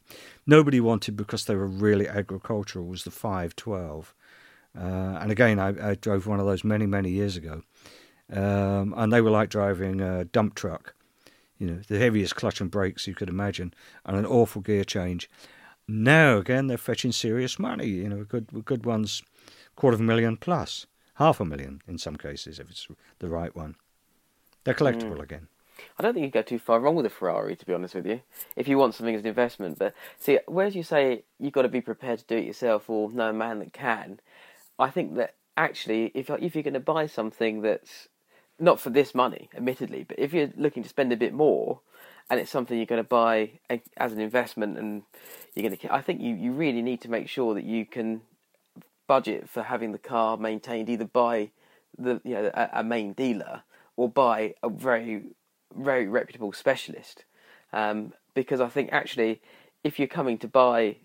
nobody wanted because they were really agricultural was the 512. Uh, and again, I, I, drove one of those many many years ago, um, and they were like driving a dump truck. You know, the heaviest clutch and brakes you could imagine, and an awful gear change. Now again, they're fetching serious money. You know, good good ones, quarter of a million plus, half a million in some cases if it's the right one. They're collectible mm. again. I don't think you go too far wrong with a Ferrari, to be honest with you, if you want something as an investment. But see, whereas you say you've got to be prepared to do it yourself or know a man that can, I think that actually, if if you're going to buy something that's not for this money, admittedly, but if you're looking to spend a bit more, and it's something you're going to buy as an investment, and you're going to, I think you, you really need to make sure that you can budget for having the car maintained either by the you know a, a main dealer or by a very very reputable specialist. Um, because I think actually, if you're coming to buy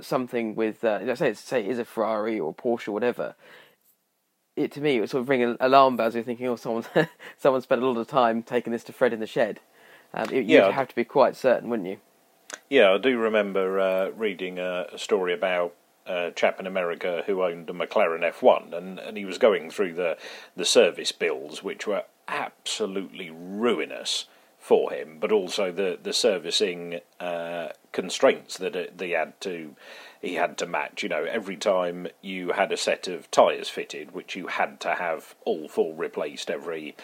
something with, uh, let's say, say it is a Ferrari or a Porsche or whatever, it to me it would sort of ring alarm bells. You're thinking, oh, someone someone spent a lot of time taking this to Fred in the shed. Um, it, yeah, you'd have to be quite certain, wouldn't you? Yeah, I do remember uh, reading a, a, story about a chap in America who owned a McLaren F1, and, and he was going through the the service bills, which were absolutely ruinous for him, but also the the servicing uh, constraints that they had to he had to match. You know, every time you had a set of tyres fitted, which you had to have all four replaced every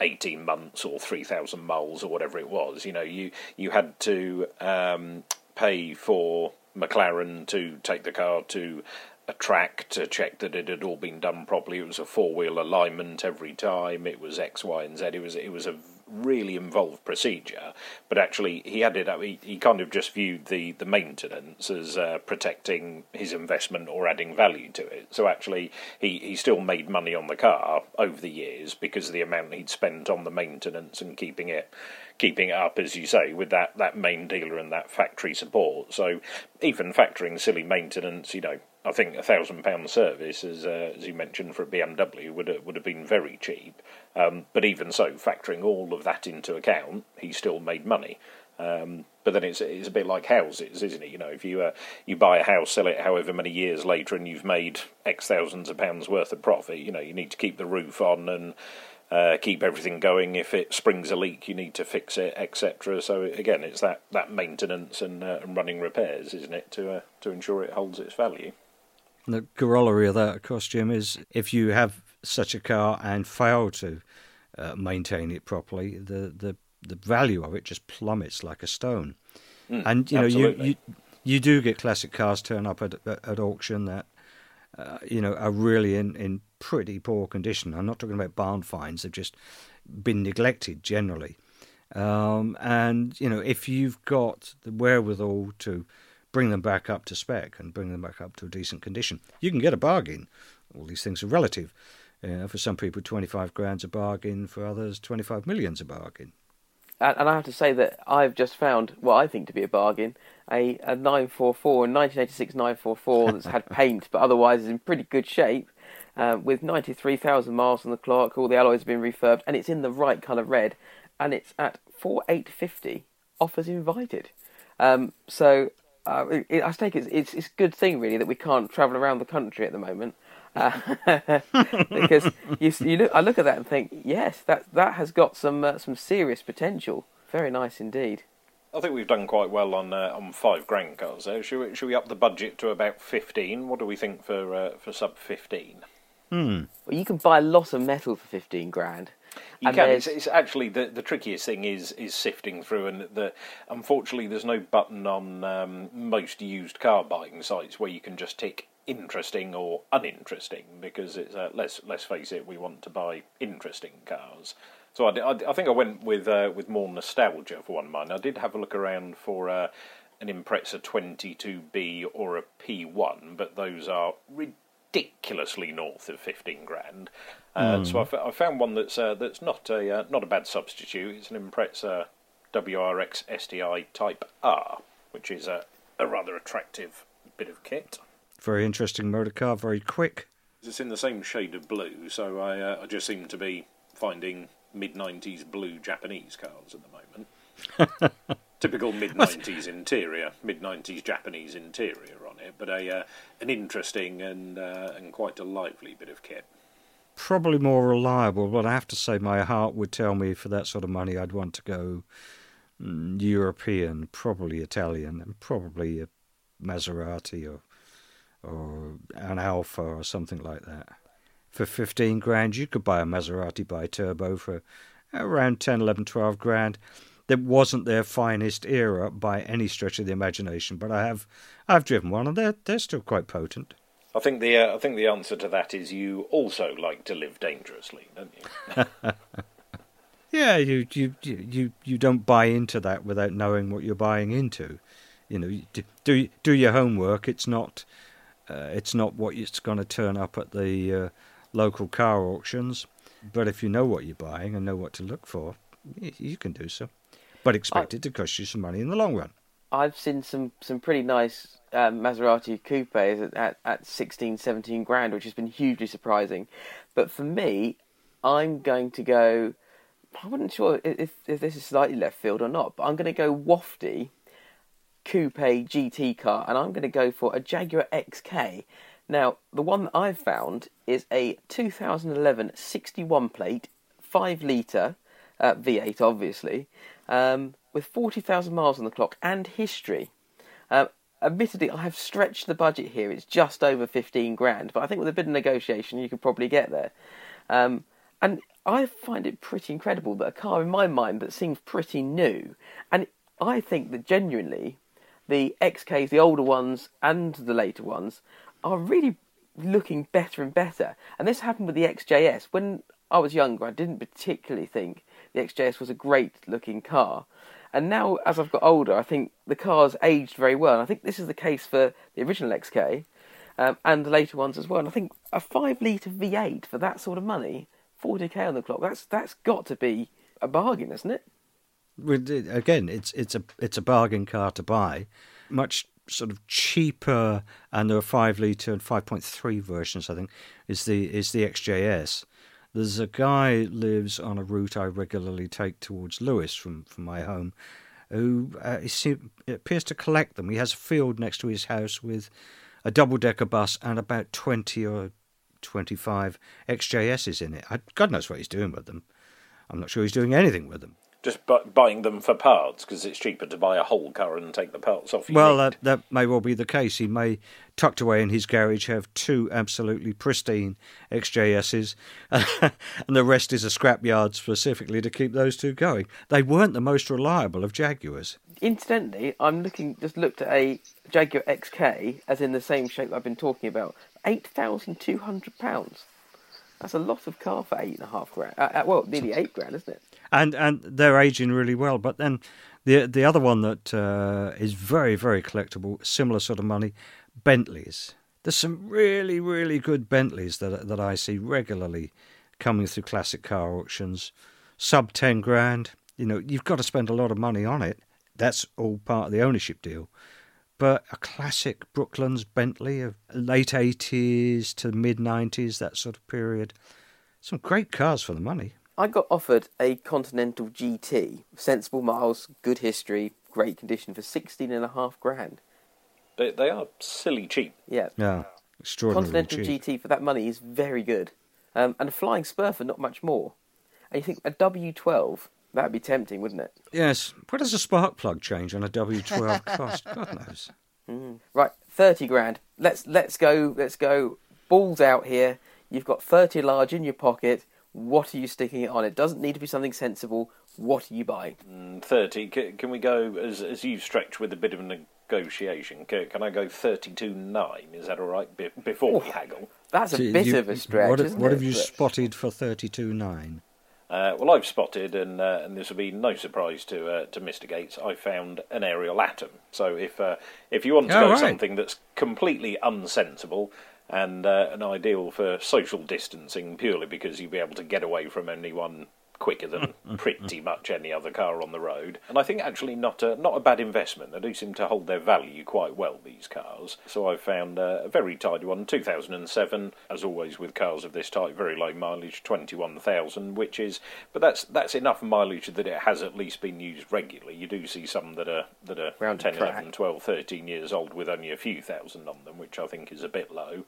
18 months or 3,000 miles or whatever it was. You know, you you had to um, pay for McLaren to take the car to a track to check that it had all been done properly. It was a four wheel alignment every time. It was X, Y, and Z. It was it was a really involved procedure. But actually, he had it. He, he kind of just viewed the the maintenance as uh, protecting his investment or adding value to it. So actually, he he still made money on the car over the years because of the amount he'd spent on the maintenance and keeping it keeping up, as you say, with that, that main dealer and that factory support. So even factoring silly maintenance, you know, I think a thousand pound service, as uh, as you mentioned for a BMW, would have, would have been very cheap. Um, but even so, factoring all of that into account, he still made money. Um, but then it's it's a bit like houses, isn't it? You know, if you uh, you buy a house, sell it however many years later, and you've made X thousands of pounds worth of profit, you know, you need to keep the roof on and uh, keep everything going. If it springs a leak, you need to fix it, etc. So again, it's that, that maintenance and, uh, and running repairs, isn't it, to uh, to ensure it holds its value. The corollary of that, of course, Jim, is if you have such a car and fail to uh, maintain it properly, the, the the value of it just plummets like a stone. Mm, and you know, you, absolutely. you you do get classic cars turn up at at auction that uh, you know are really in in pretty poor condition. I'm not talking about barn finds; they've just been neglected generally. Um, and you know, if you've got the wherewithal to bring them back up to spec and bring them back up to a decent condition, you can get a bargain. All these things are relative. Uh, for some people, 25 grand's a bargain. For others, 25 million's a bargain. And, and I have to say that I've just found what I think to be a bargain a, a 944, a 1986 944 that's had paint but otherwise is in pretty good shape. Uh, with 93,000 miles on the clock, all the alloys have been refurbed, and it's in the right colour red, and it's at 4850 offers invited. Um, so uh, it, I think it's, it's it's a good thing really that we can't travel around the country at the moment. Uh, because you, you look, I look at that and think, yes, that that has got some uh, some serious potential. Very nice indeed. I think we've done quite well on uh, on five grand cars there. Should we, should we up the budget to about fifteen? What do we think for uh, for sub fifteen? Hmm. Well, you can buy a lot of metal for fifteen grand. You And can. It's, it's actually the the trickiest thing is is sifting through, and the unfortunately there's no button on um, most used car buying sites where you can just tick interesting or uninteresting because it's uh, let's let's face it, we want to buy interesting cars. So I, I, I think I went with uh, with more nostalgia for one of mine. I did have a look around for uh, an Impreza 22B or a P1, but those are ridiculously north of 15 grand. Uh, So I, f- I found one that's uh, that's not a uh, not a bad substitute. It's an Impreza WRX STI Type R, which is a, a rather attractive bit of kit. Very interesting motor car, very quick. It's in the same shade of blue, so I uh, I just seem to be finding mid '90s blue Japanese cars at the moment. Typical mid '90s interior, mid '90s Japanese interior on it, but a uh, an interesting and uh, and quite a lively bit of kit. Probably more reliable, but I have to say my heart would tell me for that sort of money I'd want to go mm, European, probably Italian, and probably a Maserati or or an Alfa or something like that. For 15 grand, you could buy a Maserati bi-turbo for around 10, 11, 12 grand. That wasn't their finest era by any stretch of the imagination, but I have I've driven one and they're they're still quite potent. I think the uh, I think the answer to that is you also like to live dangerously, don't you? Yeah, you you you you, don't buy into that without knowing what you're buying into. You know, do do, do your homework. It's not uh, it's not what it's going to turn up at the uh, local car auctions. But if you know what you're buying and know what to look for, you can do so. But expect it to cost you some money in the long run. I've seen some, some pretty nice um, Maserati coupes at, at, at 16, 17 grand, which has been hugely surprising. But for me, I'm going to go. I wasn't sure if, if this is slightly left field or not, but I'm going to go wafty coupe GT car, and I'm going to go for a Jaguar XK. Now, the one that I've found is a 2011 61 plate, 5 litre uh, V8, obviously, um, with 40,000 miles on the clock and history. Um, admittedly, I have stretched the budget here. It's just over 15 grand, but I think with a bit of negotiation, you could probably get there. Um, and I find it pretty incredible that a car, in my mind, that seems pretty new, and I think that genuinely, the XKs, the older ones and the later ones, are really looking better and better. And this happened with the XJS. When I was younger, I didn't particularly think the XJS was a great looking car. And now, as I've got older, I think the car's aged very well. And I think this is the case for the original XK um, and the later ones as well. And I think a five litre V8 for that sort of money, 40k on the clock, that's that's got to be a bargain, isn't it? Again, it's it's a it's a bargain car to buy, much sort of cheaper, and there are five liter and five point three versions. I think is the is the XJS. There's a guy lives on a route I regularly take towards Lewes from from my home, who uh, appears to collect them. He has a field next to his house with a double decker bus and about twenty or twenty five XJSs in it. I, God knows what he's doing with them. I'm not sure he's doing anything with them. Just bu- buying them for parts because it's cheaper to buy a whole car and take the parts off. Well, need. that, that may well be the case. He may, tucked away in his garage, have two absolutely pristine XJSs, and the rest is a scrapyard specifically to keep those two going. They weren't the most reliable of Jaguars. Incidentally, I'm looking. Just looked at a Jaguar XK, as in the same shape I've been talking about. Eight thousand two hundred pounds. That's a lot of car for eight and a half grand. Uh, uh, well, nearly eight grand, isn't it? And and they're aging really well. But then the the other one that uh, is very very collectible, similar sort of money, Bentleys. There's some really really good Bentleys that that I see regularly coming through classic car auctions, sub ten grand. You know, you've got to spend a lot of money on it. That's all part of the ownership deal. But a classic Brooklands Bentley of late 80s to mid 90s, that sort of period. Some great cars for the money. I got offered a Continental GT, sensible miles, good history, great condition for sixteen and a half grand. they, they are silly cheap. Yeah, Yeah, extraordinarily Continental cheap. GT for that money is very good, um, and a Flying Spur for not much more. And you think a W12 that'd be tempting, wouldn't it? Yes. What does a spark plug change on a W12 cost? God knows. Right, thirty grand. Let's let's go. Let's go. Balls out here. You've got thirty large in your pocket. What are you sticking it on? It doesn't need to be something sensible. What are you buying? Mm, Thirty. Can, can we go as as you stretch with a bit of a negotiation? Can, can I go thirty-two nine? Is that all right? Be, before we haggle. That's a So bit you- of a stretch, What, isn't what it? have you But- spotted for 32.9? Uh, well, I've spotted, and uh, and this will be no surprise to uh, to Mr. Gates. I found an Ariel Atom. So if uh, if you want to Oh, go right. something that's completely unsensible and uh, an ideal for social distancing, purely because you'd be able to get away from anyone quicker than pretty much any other car on the road, and I think actually not a not a bad investment. They do seem to hold their value quite well. These cars. So I've found uh, a very tidy one, 2007. As always with cars of this type, very low mileage, 21,000, which is, but that's that's enough mileage that it has at least been used regularly. You do see some that are that are Round 10, track. 11, 12, 13 years old with only a few thousand on them, which I think is a bit low.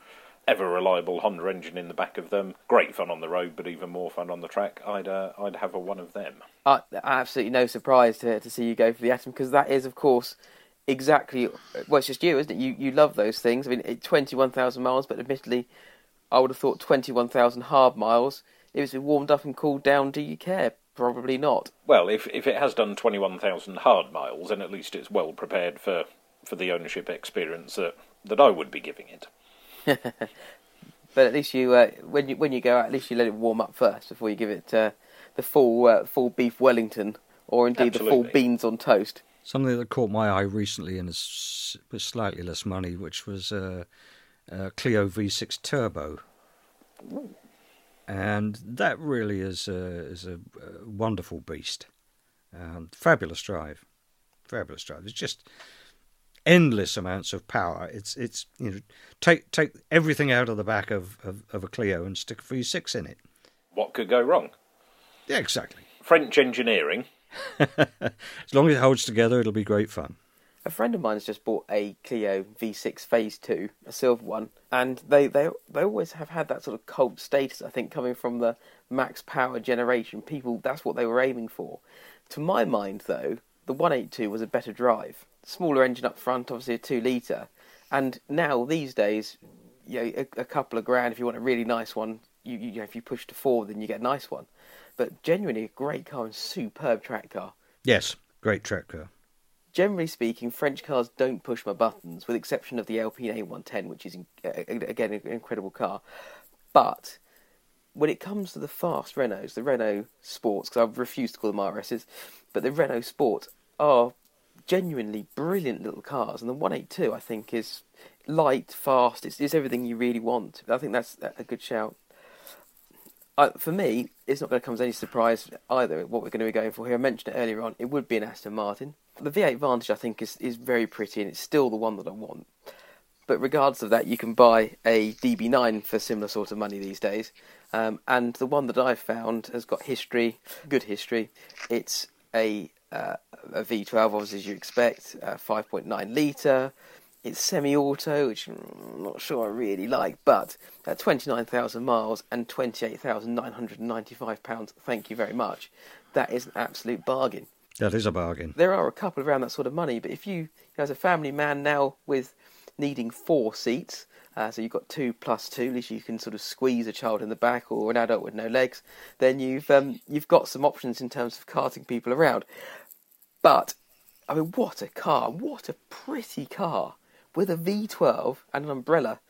Ever reliable Honda engine in the back of them. Great fun on the road, but even more fun on the track. I'd uh, I'd have a one of them. Uh, absolutely no surprise to to see you go for the Atom because that is, of course, exactly. Well, it's just you, isn't it? You you love those things. I mean, twenty one thousand miles, but admittedly, I would have thought twenty one thousand hard miles. If it's been warmed up and cooled down, do you care? Probably not. Well, if if it has done twenty one thousand hard miles, then at least it's well prepared for, for the ownership experience that, that I would be giving it. But at least you, uh, when you when you go out, at least you let it warm up first before you give it uh, the full uh, full beef Wellington or indeed the full beans on toast. Something that caught my eye recently and is with slightly less money, which was uh, uh, Clio V6 Turbo. And that really is a, is a, uh wonderful beast. Um, fabulous drive. Fabulous drive. It's just endless amounts of power. It's it's you know take take everything out of the back of, of, of a Clio and stick a V6 in it. What could go wrong? Yeah, exactly. French engineering. As long as it holds together, it'll be great fun. A friend of mine has just bought a Clio V6 Phase Two, a silver one, and they they they always have had that sort of cult status. I think coming from the max power generation, people that's what they were aiming for. To my mind, though, the 182 was a better drive, smaller engine up front, obviously a two liter, and now these days, you know, a, a couple of grand if you want a really nice one. You, you know, if you push to four, then you get a nice one. But genuinely, a great car and superb track car Yes, great track car. generally speaking, French cars don't push my buttons, with exception of the Alpine A110, which is again an incredible car. But when it comes to the fast Renaults, the Renault Sports, because I refuse to call them RSs, but the Renault Sport are genuinely brilliant little cars, and the 182 I think is light, fast. It's, it's everything you really want. I think that's a good shout. I, for me, it's not going to come as any surprise either. What we're going to be going for here, I mentioned it earlier on. It would be an Aston Martin. The V8 Vantage, I think, is is very pretty, and it's still the one that I want. But regardless of that, you can buy a DB9 for similar sort of money these days. Um, and the one that I've found has got history, good history. It's a uh, a V12, obviously as you expect, uh, 5.9 litre. It's semi-auto, which I'm not sure I really like, but at 29,000 miles and 28,995 pounds, thank you very much. That is an absolute bargain. That is a bargain. There are a couple around that sort of money, but if you, as a family man now with needing four seats, uh, so you've got two plus two, at least you can sort of squeeze a child in the back or an adult with no legs, then you've um, you've got some options in terms of carting people around. But I mean, what a car! What a pretty car with a V12 and an umbrella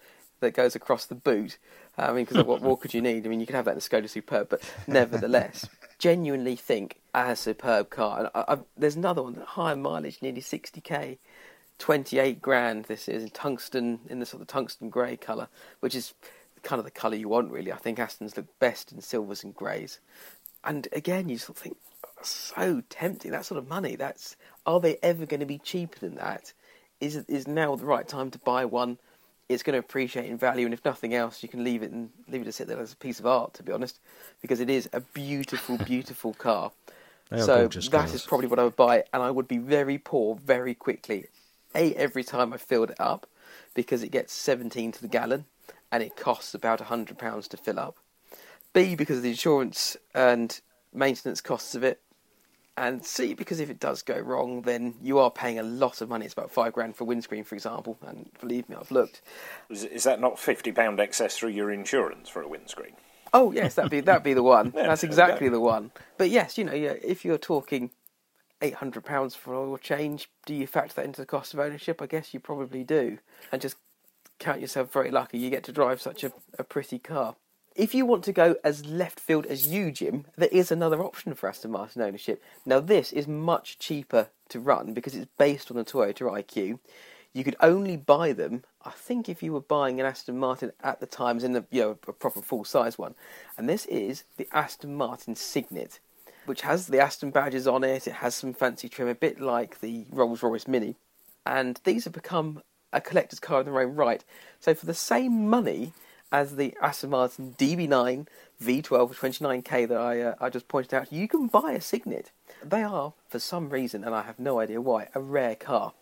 that goes across the boot. I mean, because what more could you need? I mean, you could have that in a Skoda Superb, but nevertheless, genuinely think a superb car. And I, I, there's another one, higher mileage, nearly 60k, 28 grand. This is in tungsten, in the sort of tungsten grey colour, which is kind of the colour you want, really. I think Aston's look best in silvers and greys. And again, you sort of think, so tempting. That sort of money. That's are they ever going to be cheaper than that? Is is now the right time to buy one? It's going to appreciate in value, and if nothing else, you can leave it and leave it to sit there as a piece of art. To be honest, because it is a beautiful, beautiful car. so that cars. is probably what I would buy, and I would be very poor very quickly. A every time I filled it up, because it gets 17 to the gallon, and it costs about hundred pounds to fill up. B because of the insurance and maintenance costs of it, and C because if it does go wrong, then you are paying a lot of money. It's about five grand for a windscreen, for example. And believe me, I've looked. Is, is that not fifty pound excess through your insurance for a windscreen? Oh yes, that'd be that'd be the one. Yeah, That's exactly the one. But yes, you know, yeah, if you're talking eight hundred pounds for oil change, do you factor that into the cost of ownership? I guess you probably do, and just count yourself very lucky you get to drive such a, a pretty car. If you want to go as left field as you, Jim, there is another option for Aston Martin ownership. Now, this is much cheaper to run because it's based on the Toyota IQ. You could only buy them, I think, if you were buying an Aston Martin at the times in you know a proper full size one. And this is the Aston Martin Cygnet, which has the Aston badges on it. It has some fancy trim, a bit like the Rolls Royce Mini. And these have become a collector's car in their own right. So for the same money as the Aston Martin DB9 V12 29k that I uh, I just pointed out, you can buy a Cygnet. They are, for some reason, and I have no idea why, a rare car.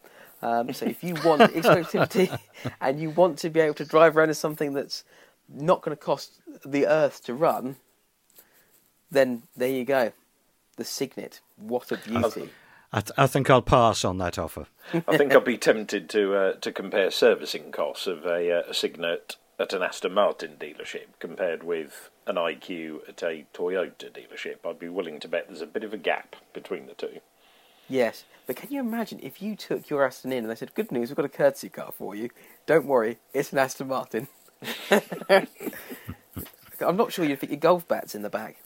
Um, so if you want exclusivity and you want to be able to drive around in something that's not going to cost the earth to run, then there you go. The Cygnet. What a beauty. I, th- I think I'll pass on that offer. I think I'd be tempted to uh, to compare servicing costs of a, uh, a Cygnet at an Aston Martin dealership compared with an IQ at a Toyota dealership. I'd be willing to bet there's a bit of a gap between the two. Yes, but can you imagine if you took your Aston in and they said, "Good news, we've got a courtesy car for you. Don't worry, it's an Aston Martin." I'm not sure you'd fit your golf bats in the back.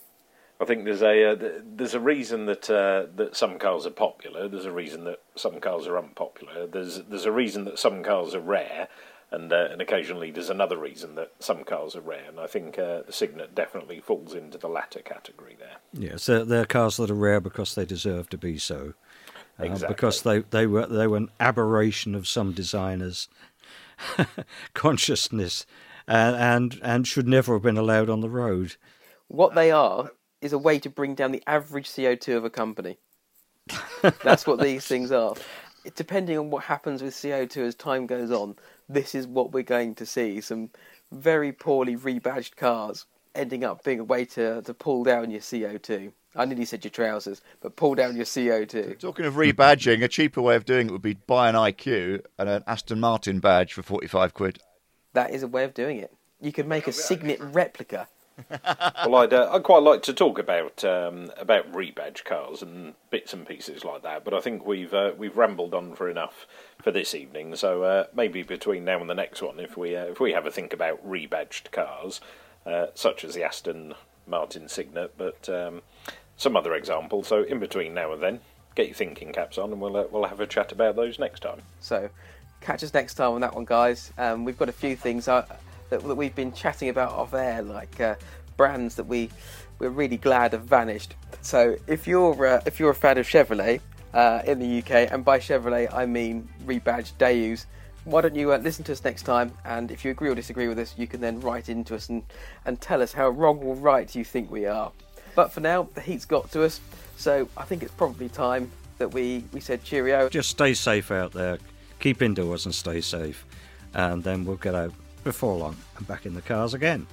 I think there's a uh, there's a reason that uh, that some cars are popular. There's a reason that some cars are unpopular. There's there's a reason that some cars are rare, and uh, and occasionally there's another reason that some cars are rare. And I think uh, the Cygnet definitely falls into the latter category there. Yes, they're, they're cars that are rare because they deserve to be so. Uh, Exactly. Because they, they were they were an aberration of some designers' consciousness, and, and and should never have been allowed on the road. What they are is a way to bring down the average CO2 of a company. That's what these things are. Depending on what happens with CO2 as time goes on, this is what we're going to see. Some very poorly rebadged cars ending up being a way to, to pull down your CO2. I nearly said your trousers, but pull down your CO2. Talking of rebadging, a cheaper way of doing it would be buy an IQ and an Aston Martin badge for 45 quid. That is a way of doing it. You could make a Cygnet replica. well, I'd uh, I'd quite like to talk about um, about rebadge cars and bits and pieces like that, but I think we've uh, we've rambled on for enough for this evening. So uh, maybe between now and the next one, if we uh, if we have a think about rebadged cars, uh, such as the Aston Martin Cygnet, but um, some other examples. So in between now and then, get your thinking caps on, and we'll uh, we'll have a chat about those next time. So, catch us next time on that one, guys. Um, we've got a few things uh, that, that we've been chatting about off air, like uh, brands that we we're really glad have vanished. So if you're uh, if you're a fan of Chevrolet uh, in the UK, and by Chevrolet I mean rebadged Daewoos, why don't you uh, listen to us next time? And if you agree or disagree with us, you can then write into us and, and tell us how wrong or right you think we are. But for now, the heat's got to us, so I think it's probably time that we, we said cheerio. Just stay safe out there, keep indoors and stay safe, and then we'll get out before long and back in the cars again.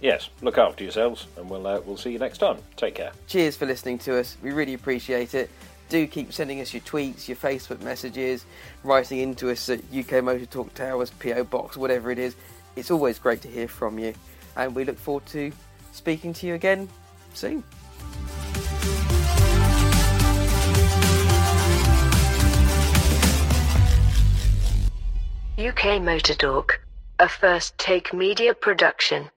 Yes, look after yourselves, and we'll uh, we'll see you next time. Take care. Cheers for listening to us. We really appreciate it. Do keep sending us your tweets, your Facebook messages, writing into us at UK Motor Talk Towers, PO Box, whatever it is. It's always great to hear from you, and we look forward to speaking to you again soon. UK Motor Talk, a first take media production.